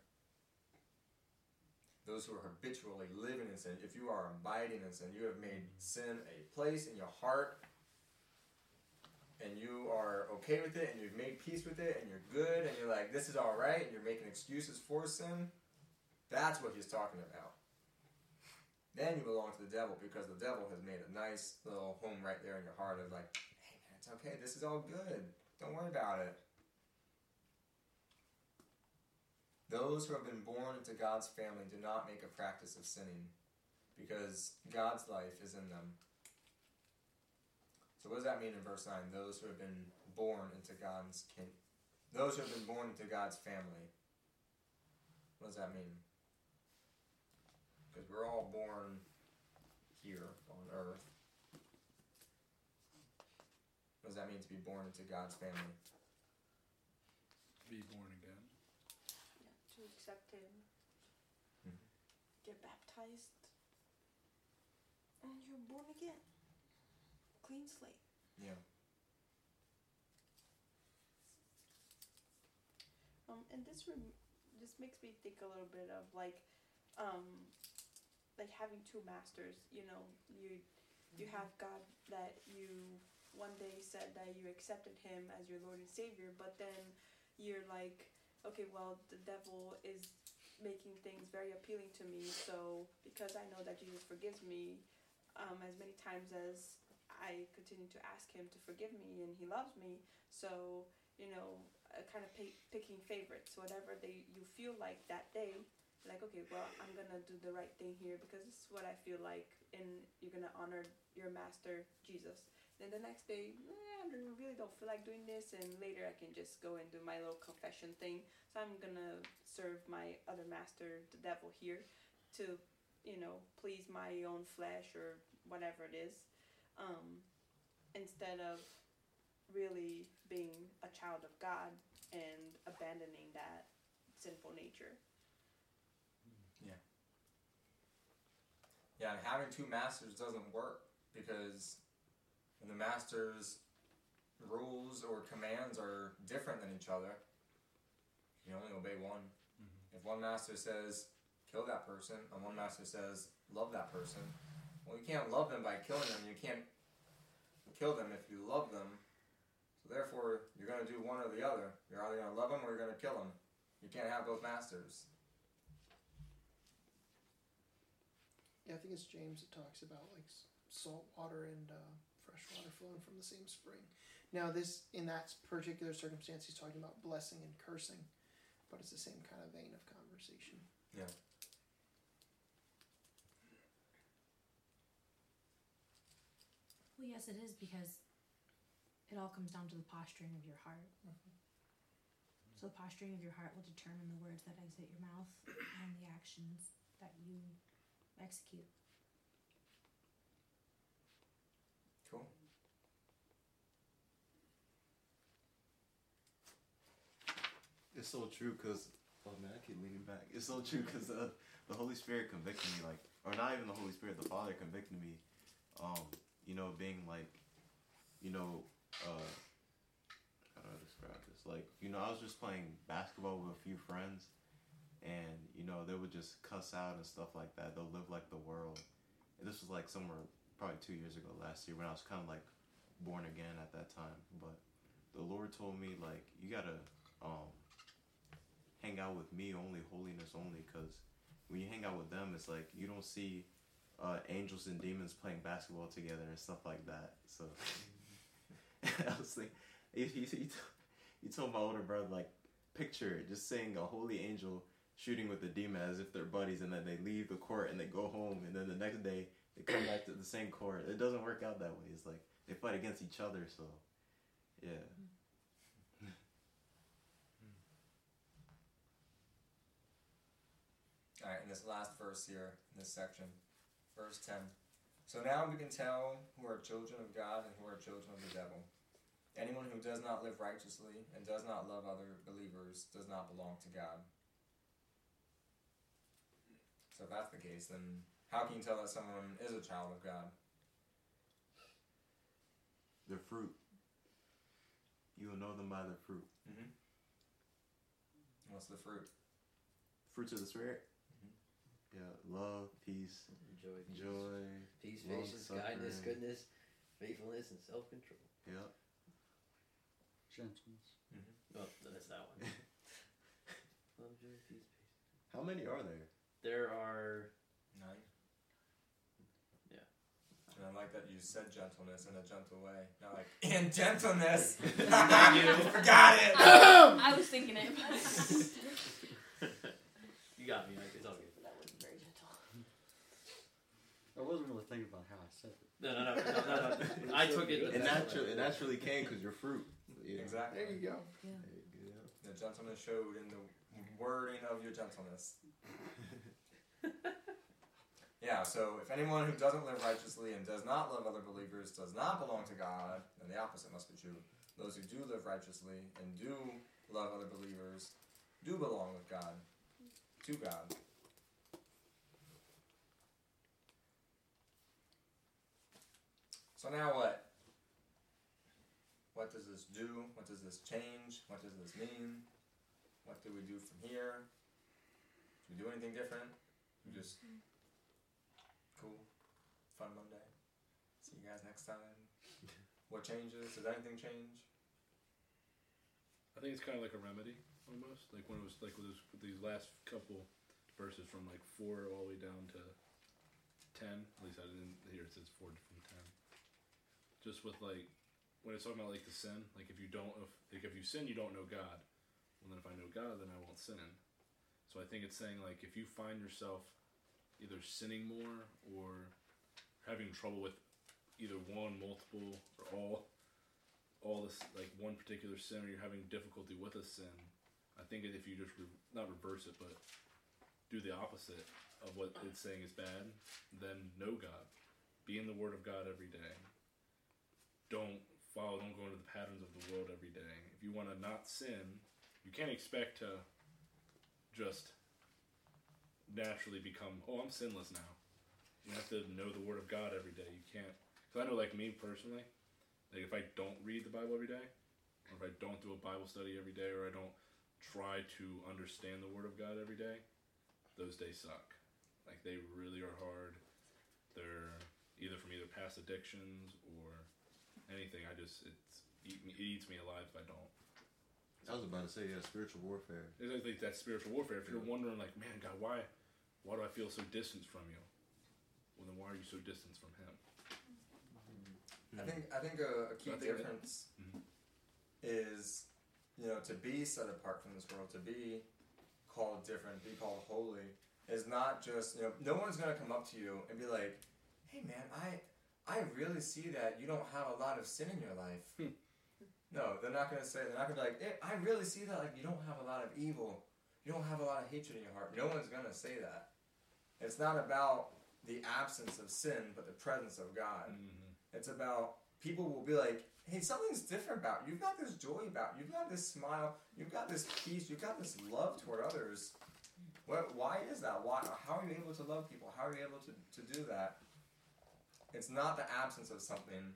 those who are habitually living in sin, if you are abiding in sin, you have made sin a place in your heart, and you are okay with it, and you've made peace with it, and you're good, and you're like, this is all right, and you're making excuses for sin, that's what he's talking about. Then you belong to the devil because the devil has made a nice little home right there in your heart of like, hey man, it's okay, this is all good. Don't worry about it. Those who have been born into God's family do not make a practice of sinning because God's life is in them. So what does that mean in verse 9? Those who have been born into God's kin those who have been born into God's family. What does that mean? Because we're all born here on earth. What does that mean to be born into God's family? Be born to accept Him, Mhm. get baptized, and you're born again. Clean slate. Yeah. Um, and this rem- this makes me think a little bit of like, um, like having two masters. You know, you you have God that you one day said that you accepted Him as your Lord and Savior, but then you're like, okay, well, the devil is making things very appealing to me. So because I know that Jesus forgives me, um, as many times as I continue to ask Him to forgive me, and He loves me, so you know, uh, kind of pick, picking favorites, whatever they you feel like that day. Like, okay, well, I'm gonna do the right thing here because this is what I feel like, and you're gonna honor your master Jesus. Then the next day, eh, I really don't feel like doing this, and later I can just go and do my little confession thing. So I'm gonna serve my other master, the devil, here, to you know, please my own flesh or whatever it is, um, instead of really being a child of God and abandoning that sinful nature. Yeah, and having two masters doesn't work because when the master's rules or commands are different than each other, you can only obey one. Mhm. If one master says kill that person and one master says love that person, well, you can't love them by killing them. You can't kill them if you love them. So therefore, you're going to do one or the other. You're either going to love them or you're going to kill them. You can't have both masters. Yeah, I think it's James that talks about like salt water and uh, fresh water flowing from the same spring. Now, this in that particular circumstance, he's talking about blessing and cursing, but it's the same kind of vein of conversation. Yeah. Well, yes, it is because it all comes down to the posturing of your heart. Mm-hmm. So the posturing of your heart will determine the words that exit your mouth and the actions that you execute. Cool. It's so true because oh man, I keep leaning back. It's so true because uh, the Holy Spirit convicted me, like, or not even the Holy Spirit, the Father convicted me. Um, you know, being like, you know, uh, how do I describe this? Like, you know, I was just playing basketball with a few friends, and you know, they would just cuss out and stuff like that. They'll live like the world. And this was like somewhere probably two years ago, last year, when I was kind of like born again at that time. But the Lord told me like, you gotta um hang out with me only, holiness only, because when you hang out with them, it's like you don't see uh, angels and demons playing basketball together and stuff like that. So I was like, he told my older brother like, picture just seeing a holy angel shooting with a demon as if they're buddies, and then they leave the court and they go home, and then the next day they come back to the same court. It doesn't work out that way. It's like they fight against each other. So yeah. All right, in this last verse here, in this section, verse 10. So now we can tell who are children of God and who are children of the devil. Anyone who does not live righteously and does not love other believers does not belong to God. So if that's the case, then how can you tell that someone is a child of God? Their fruit. You will know them by their fruit. Mm-hmm. What's the fruit? Fruits of the spirit. Yeah, love, peace, Joy, peace, joy. peace, long patience, kindness, goodness, faithfulness, and self control. Yeah. Gentleness. Mm-hmm. Oh, that's that one. Love, joy, peace, patience. How many are there? There are Nine. Yeah. And I like that you said gentleness in a gentle way. Not like, and gentleness! You. Forgot it! I was thinking it. You got me. Like, it's all good. that was very gentle. I wasn't really thinking about how I said it. No, no, no, no, no, no. I took it. It naturally, it naturally can because you're fruit. You know? Exactly. There you go. Yeah. The gentleness showed in the wording of your gentleness. yeah, so if anyone who doesn't live righteously and does not love other believers does not belong to God, then the opposite must be true. Those who do live righteously and do love other believers do belong with God, to God. So now what? What does this do? What does this change? What does this mean? What do we do from here? Do we do anything different? We just cool, fun Monday. See you guys next time. What changes? Does anything change? I think it's kind of like a remedy almost, like when it was like with, this, with these last couple verses from like four all the way down to ten. At least I didn't hear it says four ten. Just with like when it's talking about like the sin, like if you don't, if, like if you sin, you don't know God. Well, then if I know God, then I won't sin. So I think it's saying like if you find yourself either sinning more or having trouble with either one, multiple, or all, all this like one particular sin, or you're having difficulty with a sin, I think if you just re- not reverse it, but do the opposite of what it's saying is bad, then know God. Be in the Word of God every day. Don't follow, don't go into the patterns of the world every day. If you want to not sin, you can't expect to just naturally become, oh, I'm sinless now. You have to know the Word of God every day. You can't. Because I know, like me personally, like if I don't read the Bible every day, or if I don't do a Bible study every day, or I don't try to understand the Word of God every day, those days suck. Like they really are hard. They're either from either past addictions or anything. I just it's eat me, it eats me alive if I don't. I was about to say, yeah, spiritual warfare. It's like that spiritual warfare. If you're wondering, like, man, God, why, why do I feel so distant from you? Well, then why are you so distant from Him? I think I think a, a key I think that- difference Mhm. is, you know, to be set apart from this world, to be called different, be called holy, is not just you know, no one's gonna come up to you and be like, "Hey, man, I I really see that you don't have a lot of sin in your life." Hmm. no, they're not gonna say. They're not gonna be like, "I really see that like you don't have a lot of evil, you don't have a lot of hatred in your heart." No one's gonna say that. It's not about the absence of sin, but the presence of God. Mhm. It's about people will be like, hey, something's different about you. You've got this joy about you. You've got this smile. You've got this peace. You've got this love toward others. What, why is that? Why? How are you able to love people? How are you able to, to do that? It's not the absence of something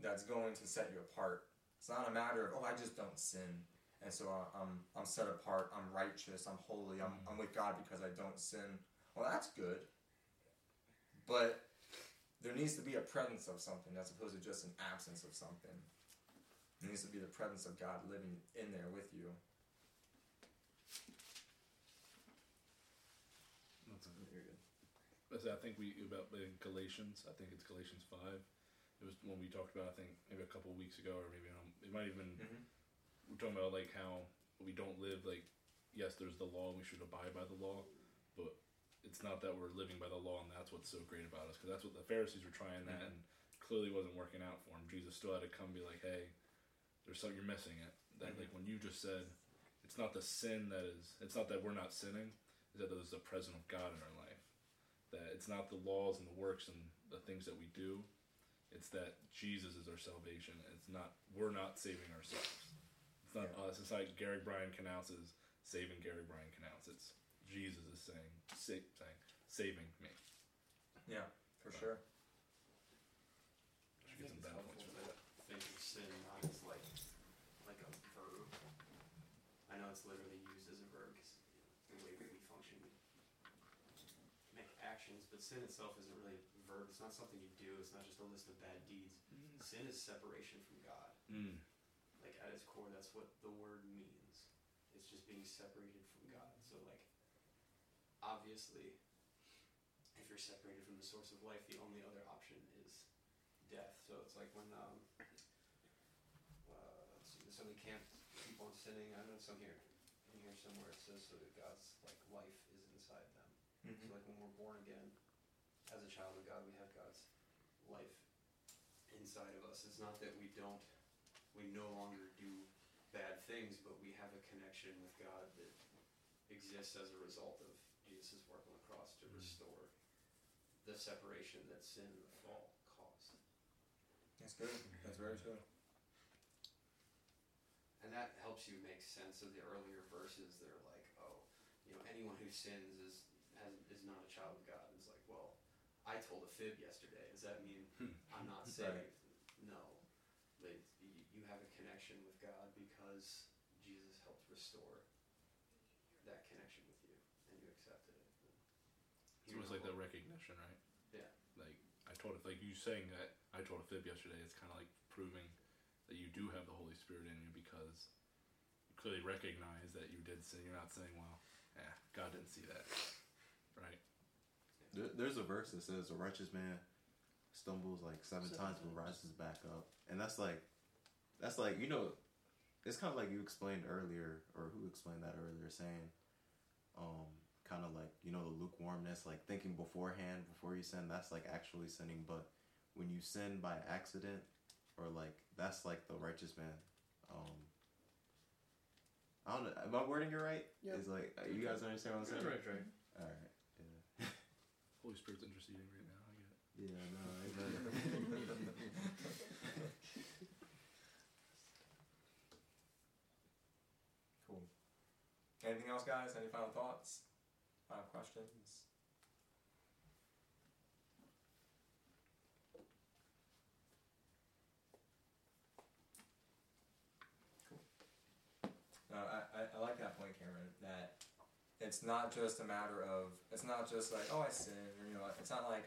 that's going to set you apart. It's not a matter of, oh, I just don't sin. And so I'm, I'm set apart. I'm righteous. I'm holy. I'm, mm-hmm. I'm with God because I don't sin. Well, that's good. But there needs to be a presence of something as opposed to just an absence of something. There needs to be the presence of God living in there with you. That's a, That's, I think we about in Galatians. I think it's Galatians five. It was when we talked about. I think maybe a couple of weeks ago, or maybe um, it might even. Mhm. We're talking about like how we don't live like. Yes, there's the law. and We should abide by the law, but it's not that we're living by the law, and that's what's so great about us. Because that's what the Pharisees were trying that, and clearly wasn't working out for them. Jesus still had to come, and be like, "Hey, there's something you're missing. It that Mhm. like when you just said, it's not the sin that is. It's not that we're not sinning. Is that there's the presence of God in our life. That it's not the laws and the works and the things that we do. It's that Jesus is our salvation. It's not we're not saving ourselves. It's not Yeah. us. It's like Gary Bryan Canals is saving Gary Bryan Canals. It's Jesus is saying sa- saying saving me. Yeah, for sure. Should get some bad points for that. think of sin not as like like a verb. I know it's literally used as a verb because the way we function, we make actions, but sin itself isn't really a verb. It's not something you do. It's not just a list of bad deeds. Sin is separation from God. Mm. Like at its core, that's what the word means. It's just being separated from God. So like, obviously, if you're separated from the source of life, the only other option is death. So it's like when um, uh, let's so we can't keep on sinning. I know it's some here, in here somewhere it says so that God's like life is inside them. Mm-hmm. Mm-hmm. So like when we're born again, as a child of God, we have God's life inside of us. It's not that we don't, we no longer do bad things, but we have a connection with God that exists as a result of Jesus' work on the cross to mm-hmm. restore the separation that sin and the fall caused. That's good. That's very good. And that helps you make sense of the earlier verses that are like, oh, you know, anyone who sins is has, is not a child of God. It's like, well, I told a fib yesterday. Does that mean Hmm. I'm not Right. saved? No. But you, you have a connection with God because Jesus helped restore that connection with you, and you accepted it. It's almost like that recognition, right? Yeah. Like I told it, like you saying that I told a fib yesterday. It's kind of like proving that you do have the Holy Spirit in you because you clearly recognize that you did sin. You're not saying, "Well, yeah, God didn't see that," right? There, there's a verse that says a righteous man stumbles like seven, Seven times but rises back up, and that's like, that's like you know, it's kind of like you explained earlier, or who explained that earlier, saying, um, kind of like you know the lukewarmness, like thinking beforehand before you sin. That's like actually sinning, but when you sin by accident, or like that's like the righteous man. Um, I don't know. Am I wording it right? Yep. It's like uh, you guys understand what I'm saying? right. All right. Yeah. Holy Spirit's interceding right now. I get it. Yeah. No. Amen. Cool. Anything else, guys? Any final thoughts? Final questions? Cool. No, I, I, I like that point, Cameron. That it's not just a matter of it's not just like oh I sinned or you know it's not like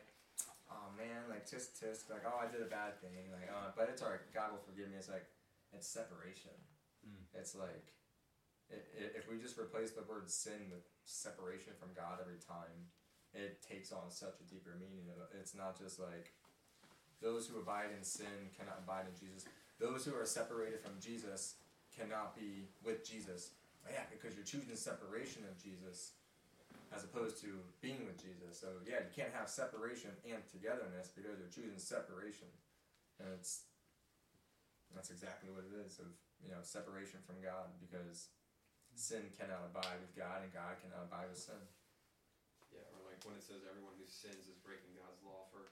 oh man like tisk tisk like oh I did a bad thing like oh but it's alright God will forgive me. It's like it's separation. Mm. It's like i- i- if we just replace the word sin with separation from God every time, it takes on such a deeper meaning. It's not just like those who abide in sin cannot abide in Jesus. Those who are separated from Jesus cannot be with Jesus. Yeah, because you're choosing separation of Jesus as opposed to being with Jesus. So yeah, you can't have separation and togetherness because you're choosing separation. And it's that's exactly what it is of you know separation from God because sin cannot abide with God and God cannot abide with sin. Yeah, or like when it says everyone who sins is breaking God's law for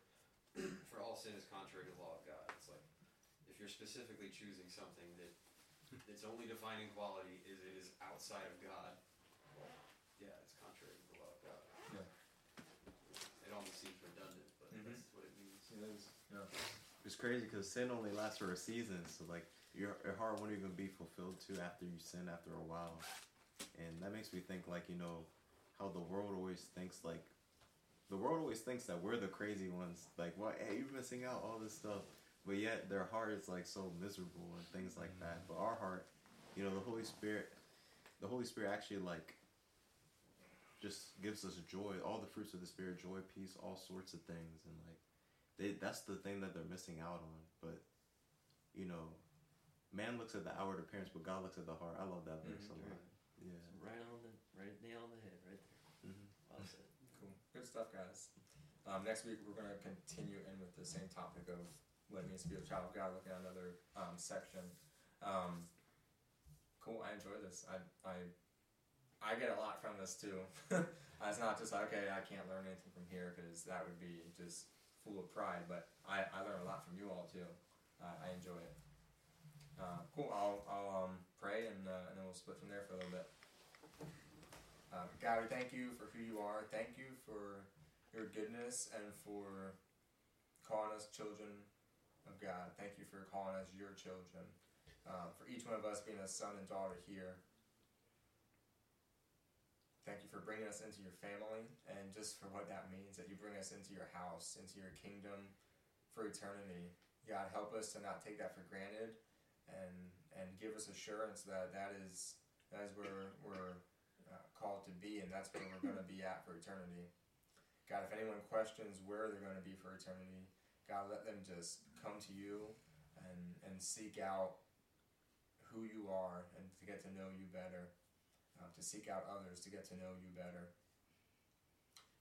for all sin is contrary to the law of God. It's like if you're specifically choosing something that its only defining quality is it is outside of God, well, yeah, it's contrary to the law of God. Yeah. It almost seems redundant, but Mhm. that's what it means. It is. Yeah. It's crazy because sin only lasts for a season, so like your your heart won't even be fulfilled too after you sin after a while, and that makes me think like you know how the world always thinks like the world always thinks that we're the crazy ones, like what hey you're missing out all this stuff, but yet their heart is like so miserable and things like that. But our heart, you know, the Holy Spirit, the Holy Spirit actually like just gives us joy, all the fruits of the Spirit, joy, peace, all sorts of things, and like they that's the thing that they're missing out on. But you know, man looks at the outward appearance, but God looks at the heart. I love that verse Mhm. a lot. Yeah. Right on the right nail on the head, right there. hmm Well said. Cool. Good stuff, guys. Um, next week we're going to continue in with the same topic of to be a child of God, looking at another um, section. Um, cool. I enjoy this. I, I I get a lot from this too. it's not just like, okay, I can't learn anything from here because that would be just full of pride. But I, I learn a lot from you all too. Uh, I enjoy it. Uh, cool. I'll, I'll um, pray and, uh, and then we'll split from there for a little bit. Uh, God, we thank you for who you are. Thank you for your goodness and for calling us children of God. Thank you for calling us your children. Uh, for each one of us being a son and daughter here. Thank you for bringing us into your family and just for what that means that you bring us into your house, into your kingdom for eternity. God, help us to not take that for granted and and give us assurance that that is that is where we're uh, called to be and that's where we're going to be at for eternity. God, if anyone questions where they're going to be for eternity, God, let them just come to you and and seek out who you are and to get to know you better uh, to seek out others to get to know you better.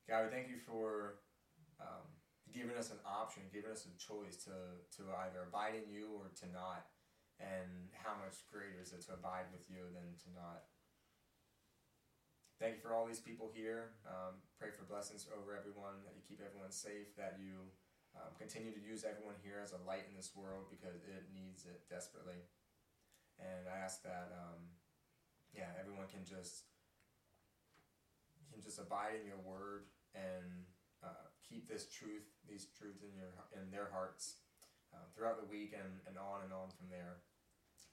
God, we thank you for um, giving us an option, giving us a choice to, to either abide in you or to not. And how much greater is it to abide with you than to not? Thank you for all these people here. Um, pray for blessings over everyone, that you keep everyone safe, that you um, continue to use everyone here as a light in this world because it needs it desperately. And I ask that um, yeah, everyone can just can just abide in your word and uh, keep this truth, these truths in your in their hearts uh, throughout the week and, and on and on from there.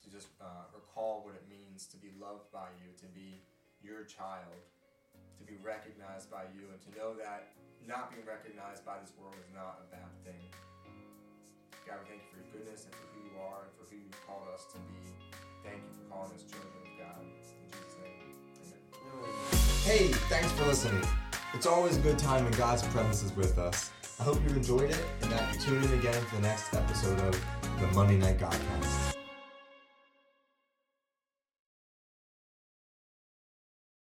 To just uh, recall what it means to be loved by you, to be your child, to be recognized by you, and to know that not being recognized by this world is not a bad thing. God, we thank you for your goodness and for who you are and for who you called us to be. Thank you for calling us children of God. In Jesus' name, amen. Hey, thanks for listening. It's always a good time when God's presence is with us. I hope you enjoyed it and that you tune in again for the next episode of the Monday Night Godcast.